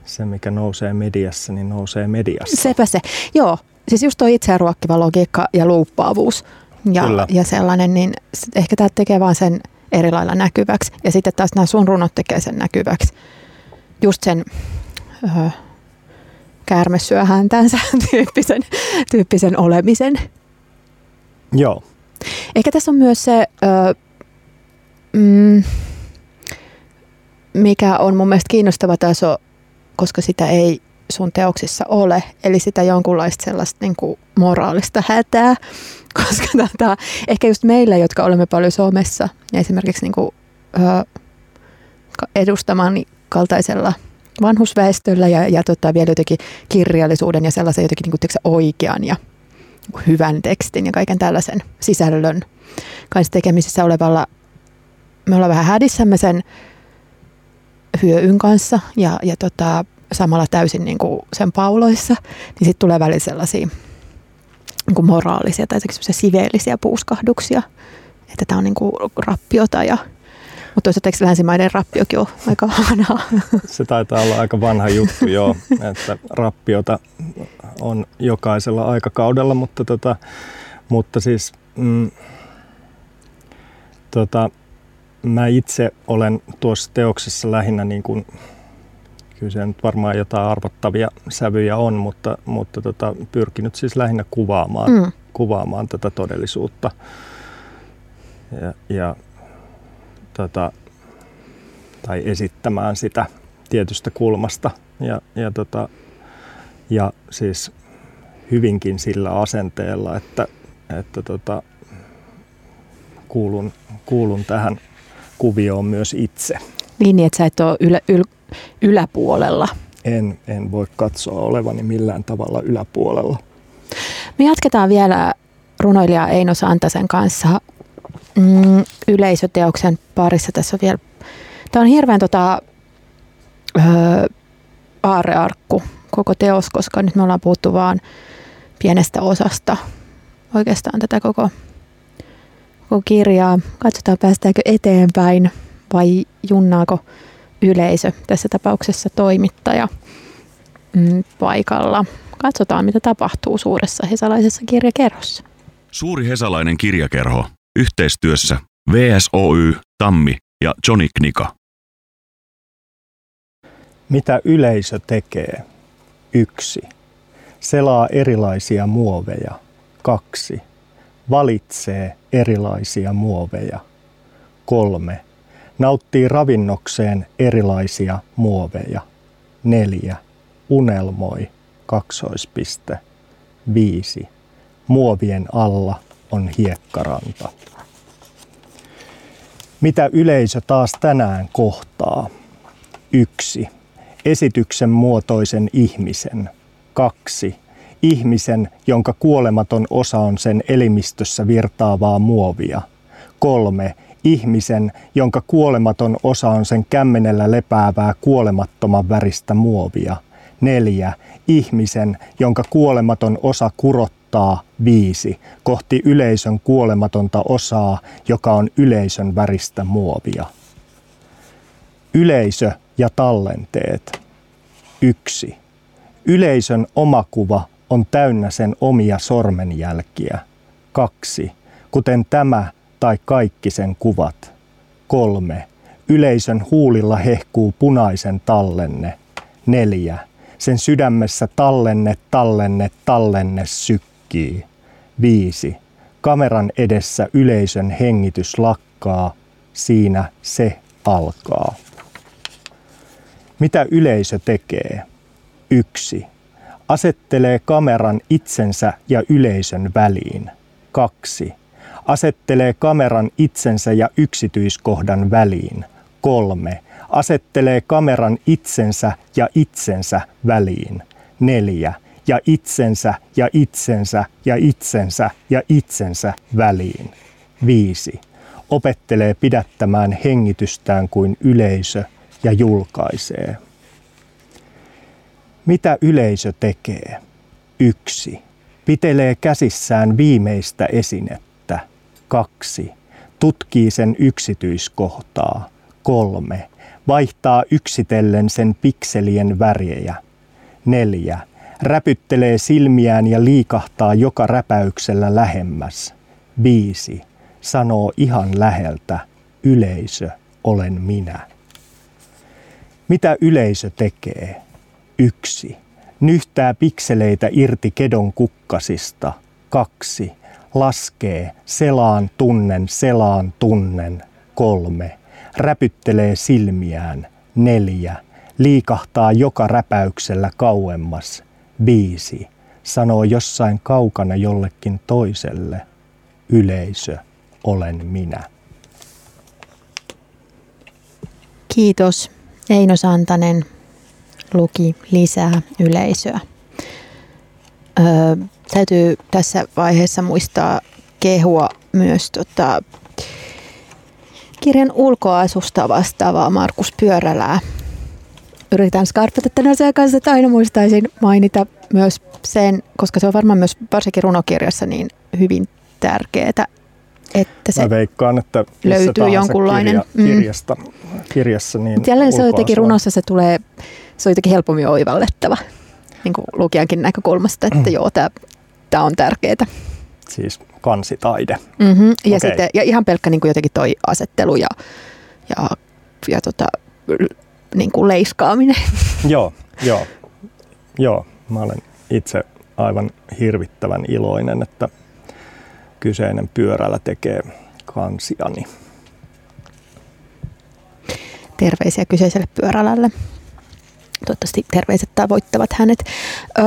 se mikä nousee mediassa, niin nousee mediassa. Sepä se. Joo, siis just tuo itseään ruokkiva logiikka ja luuppaavuus ja, ja sellainen, niin ehkä tämä tekee vaan sen eri lailla näkyväksi. Ja sitten taas nämä sun runot tekee sen näkyväksi. Just sen öö, käärmesyöhäntänsä tyyppisen, tyyppisen olemisen. Joo. Ehkä tässä on myös se, öö, mm, mikä on mun mielestä kiinnostava taso, koska sitä ei sun teoksissa ole, eli sitä jonkunlaista sellaista niin kuin moraalista hätää, koska tota, ehkä just meillä, jotka olemme paljon somessa, ja esimerkiksi niin kuin, ö, edustamani kaltaisella vanhusväestöllä ja, ja tota, vielä jotenkin kirjallisuuden ja sellaisen jotenkin niin kuin, oikean ja hyvän tekstin ja kaiken tällaisen sisällön kanssa tekemisissä olevalla, me ollaan vähän hädissämme sen hyöyn kanssa ja, ja tota, samalla täysin niin kuin sen pauloissa, niin sitten tulee välillä sellaisia niin kuin moraalisia tai siveellisiä puuskahduksia, että tämä on niin kuin rappiota ja mutta toisaalta eikö länsimaiden rappiokin ole aika vanha? Se taitaa olla aika vanha juttu, joo, että rappiota on jokaisella aikakaudella, mutta, tota, mutta siis mm, tota, mä itse olen tuossa teoksessa lähinnä niin kuin kyllä se nyt varmaan jotain arvottavia sävyjä on, mutta, mutta tota, pyrkinyt siis lähinnä kuvaamaan, mm. kuvaamaan tätä todellisuutta ja, ja tota, tai esittämään sitä tietystä kulmasta. Ja, ja, tota, ja siis hyvinkin sillä asenteella, että, että tota, kuulun, kuulun tähän kuvioon myös itse. Niin, että sä et ole ylä, yl, yläpuolella? En, en voi katsoa olevani millään tavalla yläpuolella. Me jatketaan vielä runoilija Eino Santasen kanssa mm, yleisöteoksen parissa. Tässä on vielä, tämä on hirveän tota, öö, aarearkku koko teos, koska nyt me ollaan puhuttu vaan pienestä osasta oikeastaan tätä koko, koko kirjaa. Katsotaan päästäänkö eteenpäin vai junnaako yleisö, tässä tapauksessa toimittaja mm, paikalla. Katsotaan, mitä tapahtuu suuressa hesalaisessa kirjakerhossa. Suuri hesalainen kirjakerho yhteistyössä VSOY, Tammi ja Johnny Knika. Mitä yleisö tekee? Yksi. Selaa erilaisia muoveja. Kaksi. Valitsee erilaisia muoveja. Kolme nauttii ravinnokseen erilaisia muoveja. 4. Unelmoi, kaksoispiste. 5. Muovien alla on hiekkaranta. Mitä yleisö taas tänään kohtaa? 1. Esityksen muotoisen ihmisen. 2. Ihmisen, jonka kuolematon osa on sen elimistössä virtaavaa muovia. 3 ihmisen, jonka kuolematon osa on sen kämmenellä lepäävää kuolemattoman väristä muovia. Neljä, ihmisen, jonka kuolematon osa kurottaa viisi kohti yleisön kuolematonta osaa, joka on yleisön väristä muovia. Yleisö ja tallenteet. Yksi. Yleisön omakuva on täynnä sen omia sormenjälkiä. Kaksi. Kuten tämä tai kaikki sen kuvat. Kolme. Yleisön huulilla hehkuu punaisen tallenne. Neljä. Sen sydämessä tallenne, tallenne, tallenne sykkii. Viisi. Kameran edessä yleisön hengitys lakkaa. Siinä se alkaa. Mitä yleisö tekee? Yksi. Asettelee kameran itsensä ja yleisön väliin. Kaksi. Asettelee kameran itsensä ja yksityiskohdan väliin. Kolme. Asettelee kameran itsensä ja itsensä väliin. Neljä. Ja itsensä ja itsensä ja itsensä ja itsensä väliin. Viisi. Opettelee pidättämään hengitystään kuin yleisö ja julkaisee. Mitä yleisö tekee? Yksi. Pitelee käsissään viimeistä esinettä. Kaksi. Tutkii sen yksityiskohtaa. Kolme. Vaihtaa yksitellen sen pikselien värjejä. Neljä. Räpyttelee silmiään ja liikahtaa joka räpäyksellä lähemmäs. Viisi. Sanoo ihan läheltä. Yleisö, olen minä. Mitä yleisö tekee? Yksi. Nyhtää pikseleitä irti kedon kukkasista. Kaksi. Laskee. Selaan tunnen, selaan tunnen. Kolme. Räpyttelee silmiään. Neljä. Liikahtaa joka räpäyksellä kauemmas. Viisi. Sanoo jossain kaukana jollekin toiselle. Yleisö, olen minä. Kiitos. Eino Santanen luki lisää yleisöä. Öö, täytyy tässä vaiheessa muistaa kehua myös tota, kirjan ulkoasusta vastaavaa Markus Pyörälää. Yritän skarpata tänä asian kanssa, että aina muistaisin mainita myös sen, koska se on varmaan myös varsinkin runokirjassa niin hyvin tärkeää, että se Mä veikkaan, että löytyy jonkunlainen, kirja, mm. kirjasta, kirjassa, niin Jälleen se on jotenkin runossa se tulee, se on jotenkin helpommin oivallettava niin kuin lukijankin näkökulmasta, että joo, tämä on tärkeää. Siis kansitaide. Mm-hmm. Ja, Okei. sitten, ja ihan pelkkä niin kuin jotenkin toi asettelu ja, ja, ja tota, niin kuin leiskaaminen. Joo, joo, joo. Mä olen itse aivan hirvittävän iloinen, että kyseinen pyörällä tekee kansiani. Terveisiä kyseiselle pyörälälle. Toivottavasti terveiset tavoittavat hänet. Ö,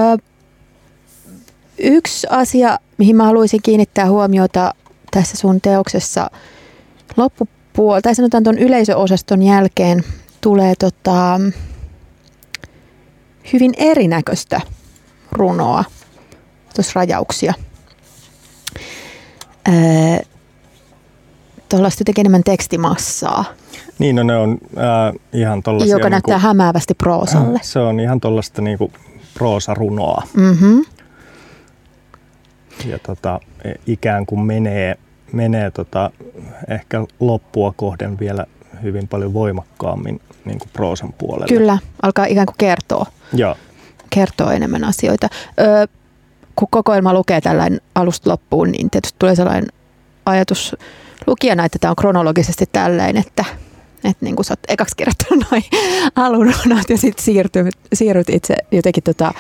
yksi asia, mihin mä haluaisin kiinnittää huomiota tässä sun teoksessa loppupuolella, tai sanotaan tuon yleisöosaston jälkeen, tulee tota, hyvin erinäköistä runoa, tuossa rajauksia. Öö, Tuollaista jotenkin enemmän tekstimassaa, Niin, no ne on ää, ihan tollasia... joka näyttää hämäävästi proosalle. Se on ihan tollasta niinku proosarunoa. Mm-hmm. Ja tota, e- ikään kuin menee, menee tota, ehkä loppua kohden vielä hyvin paljon voimakkaammin niin kuin proosan puolelle. Kyllä, alkaa ikään kuin kertoa, Joo, kertoa enemmän asioita. Öö, kun kokoelma lukee tällainen alusta loppuun, niin tietysti tulee sellainen ajatus lukijana, että tämä on kronologisesti tällainen, että, että niin kuin sä oot ekaksi kirjoittanut noin alun runot ja sitten siirryt itse jotenkin tota,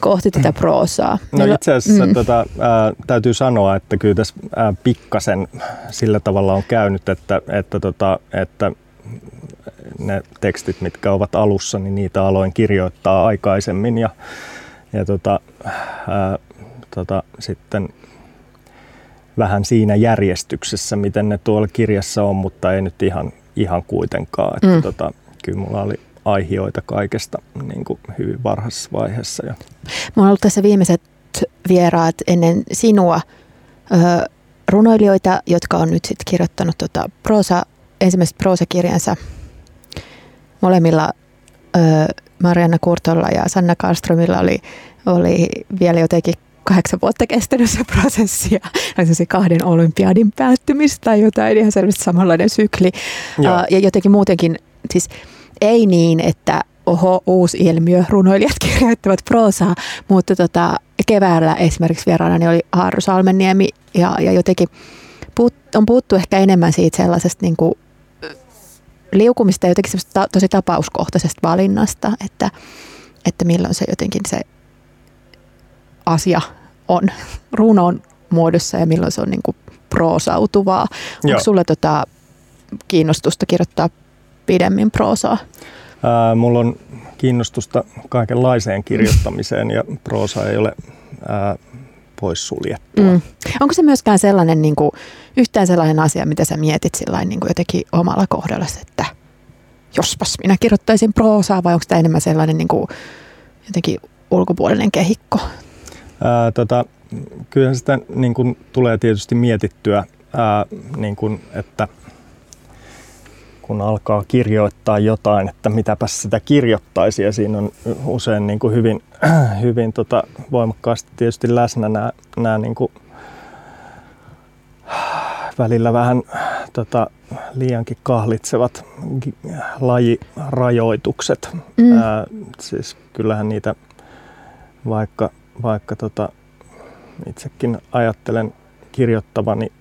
kohti tätä proosaa. No itse asiassa mm. mm. tota, ää, täytyy sanoa, että kyllä tässä ää, pikkasen sillä tavalla on käynyt, että, että, tota, että ne tekstit, mitkä ovat alussa, niin niitä aloin kirjoittaa aikaisemmin ja, ja tota, ää, tota, sitten vähän siinä järjestyksessä, miten ne tuolla kirjassa on, mutta ei nyt ihan, ihan kuitenkaan. Että Mm. tota, kyllä mulla oli aihioita kaikesta niin kuin hyvin varhaisessa vaiheessa. Ja, Mä oon ollut tässä viimeiset vieraat ennen sinua ö, runoilijoita, jotka on nyt sitten kirjoittanut tota proosa, ensimmäiset proosakirjansa molemmilla ö, Marianna Kurtolla ja Sanna Karlströmillä oli, oli vielä jotenkin kahdeksan vuotta kestänyt se prosessi ja se kahden olympiadin päättymistä tai jotain ihan selvästi samanlainen sykli. Joo. Ja jotenkin muutenkin, siis ei niin, että oho, uusi ilmiö, runoilijat kirjoittavat proosaa, mutta tota, keväällä esimerkiksi vieraanani oli Harru Salmenniemi ja, ja jotenkin puut, on puuttu ehkä enemmän siitä sellaisesta niin kuin, liukumista jotenkin semmoista tosi tapauskohtaisesta valinnasta, että, että milloin se jotenkin se asia on runon muodossa ja milloin se on niin kuin proosautuvaa. Joo. Onko sulla tota kiinnostusta kirjoittaa pidemmin proosaa? Ää, mulla on kiinnostusta kaikenlaiseen kirjoittamiseen ja proosa ei ole ää, poissuljettua. Mm. Onko se myöskään sellainen niin kuin, yhtään sellainen asia, mitä sä mietit sillain, niin kuin jotenkin omalla kohdalla, että jospas minä kirjoittaisin proosaa vai onko tämä enemmän sellainen niin kuin, jotenkin ulkopuolinen kehikko? Ää, tota, kyllä sitä niin kuin, tulee tietysti mietittyä, ää, niin kuin, että kun alkaa kirjoittaa jotain, että mitäpäs sitä kirjoittaisi ja siinä on usein niin kuin hyvin, hyvin tota, voimakkaasti tietysti läsnä nämä, nämä niin kuin, välillä vähän tota, liiankin kahlitsevat lajirajoitukset. Mm. Ää, siis kyllähän niitä vaikka, vaikka tota, itsekin ajattelen kirjoittavani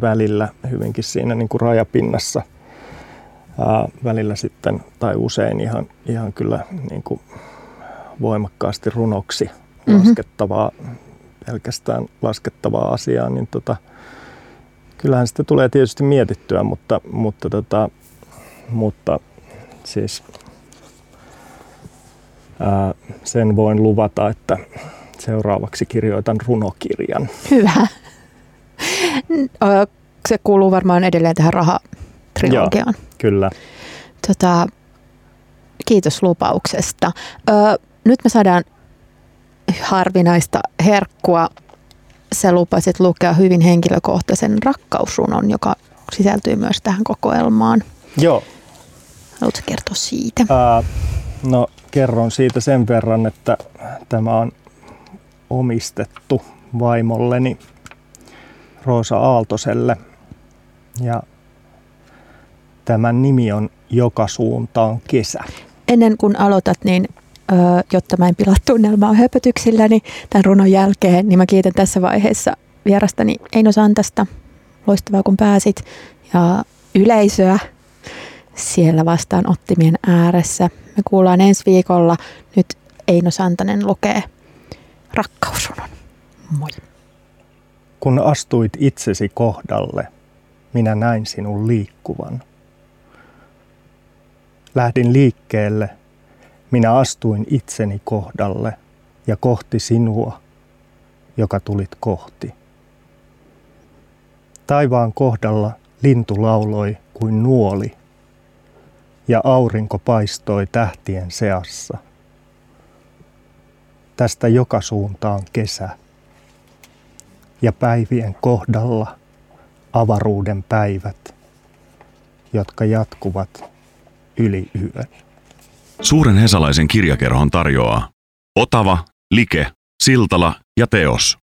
välillä hyvinkin siinä niin kuin rajapinnassa. Ää, välillä sitten, tai usein ihan, ihan kyllä niin kuin voimakkaasti runoksi mm-hmm. laskettavaa, pelkästään laskettavaa asiaa, niin tota, kyllähän sitä tulee tietysti mietittyä, mutta, mutta, tota, mutta siis ää, sen voin luvata, että seuraavaksi kirjoitan runokirjan. Hyvä. Se kuuluu varmaan edelleen tähän rahatrilogiaan. Joo, kyllä. Tota, kiitos lupauksesta. Ö, nyt me saadaan harvinaista herkkua. Sä lupasit lukea hyvin henkilökohtaisen rakkausrunon, joka sisältyy myös tähän kokoelmaan. Joo. Haluatko kertoa siitä? Ää, no kerron siitä sen verran, että tämä on omistettu vaimolleni Roosa Aaltoselle. Ja tämän nimi on Joka suuntaan kesä. Ennen kuin aloitat, niin jotta mä en pilaa tunnelmaa höpötyksilläni tämän runon jälkeen, niin mä kiitän tässä vaiheessa vierastani Eino Santasta. Loistavaa kun pääsit. Ja yleisöä siellä vastaanottimien ääressä. Me kuullaan ensi viikolla. Nyt Eino Santanen lukee rakkausrunon. Moi. Kun astuit itsesi kohdalle, minä näin sinun liikkuvan. Lähdin liikkeelle, minä astuin itseni kohdalle ja kohti sinua, joka tulit kohti. Taivaan kohdalla lintu lauloi kuin nuoli, ja aurinko paistoi tähtien seassa – tästä joka suuntaan kesä. Ja päivien kohdalla avaruuden päivät, jotka jatkuvat yli yön. Suuren hesalaisen kirjakerhon tarjoaa Otava, Like, Siltala ja Teos.